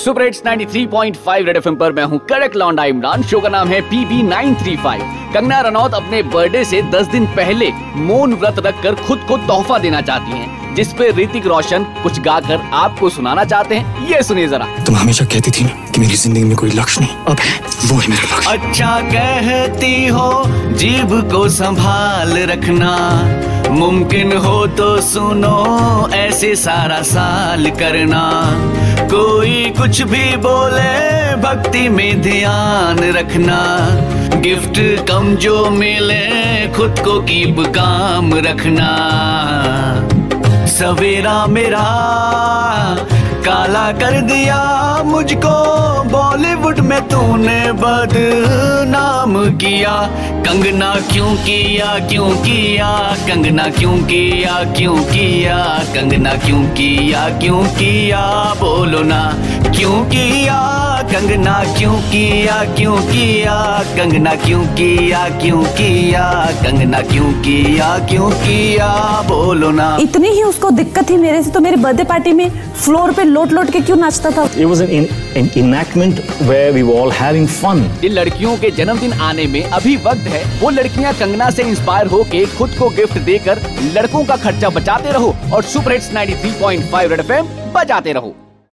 Super hits 93.5 red FM पर मैं हूँ कड़क लौंडा इमरान। शो का नाम है पीबी 935 कंगना रनौत अपने बर्थडे से 10 दिन पहले मौन व्रत रखकर खुद को तोहफा देना चाहती हैं जिस पे ऋतिक रोशन कुछ गाकर आपको सुनाना चाहते हैं। ये सुनिए जरा। तुम हमेशा कहती थी ना कि मेरी ज़िंदगी में कोई लक्ष्य नहीं। अब है वो है मेरा लक्ष्य। अच्छा कहती हो जीभ को संभाल रखना। मुमकिन हो तो सुनो ऐसे सारा साल करना। कोई कुछ भी बोले, भक्ति में ध्यान रखना। गिफ्ट कम जो मिले, खुद को कीप काम रखना। सवेरा मेरा, काला कर दिया मुझको बॉलीवुड में तूने बदनाम किया। कंगना क्यों किया क्यों किया? कंगना क्यों किया क्यों किया? कंगना क्यों किया क्यों किया? बोलो ना, क्यों किया? कंगना क्यों किया क्यों किया? कंगना क्यों किया क्यों किया? कंगना क्यों किया क्यों किया? बोलो ना। इतनी ही उसको दिक्कत थी मेरे से तो मेरे बर्थडे पार्टी में फ्लोर पे लोट लोट के क्यों नाचता था? It was an, in, an enactment where we were all having fun. जिन लड़कियों के जन्मदिन आने में अभी वक्त है वो लड़कियाँ कंगना से इंस्पायर होके खुद को गिफ्ट देकर लड़कों का खर्चा बचाते रहो और सुपर हिट्स 93.5 रेड एफएम बजाते रहो।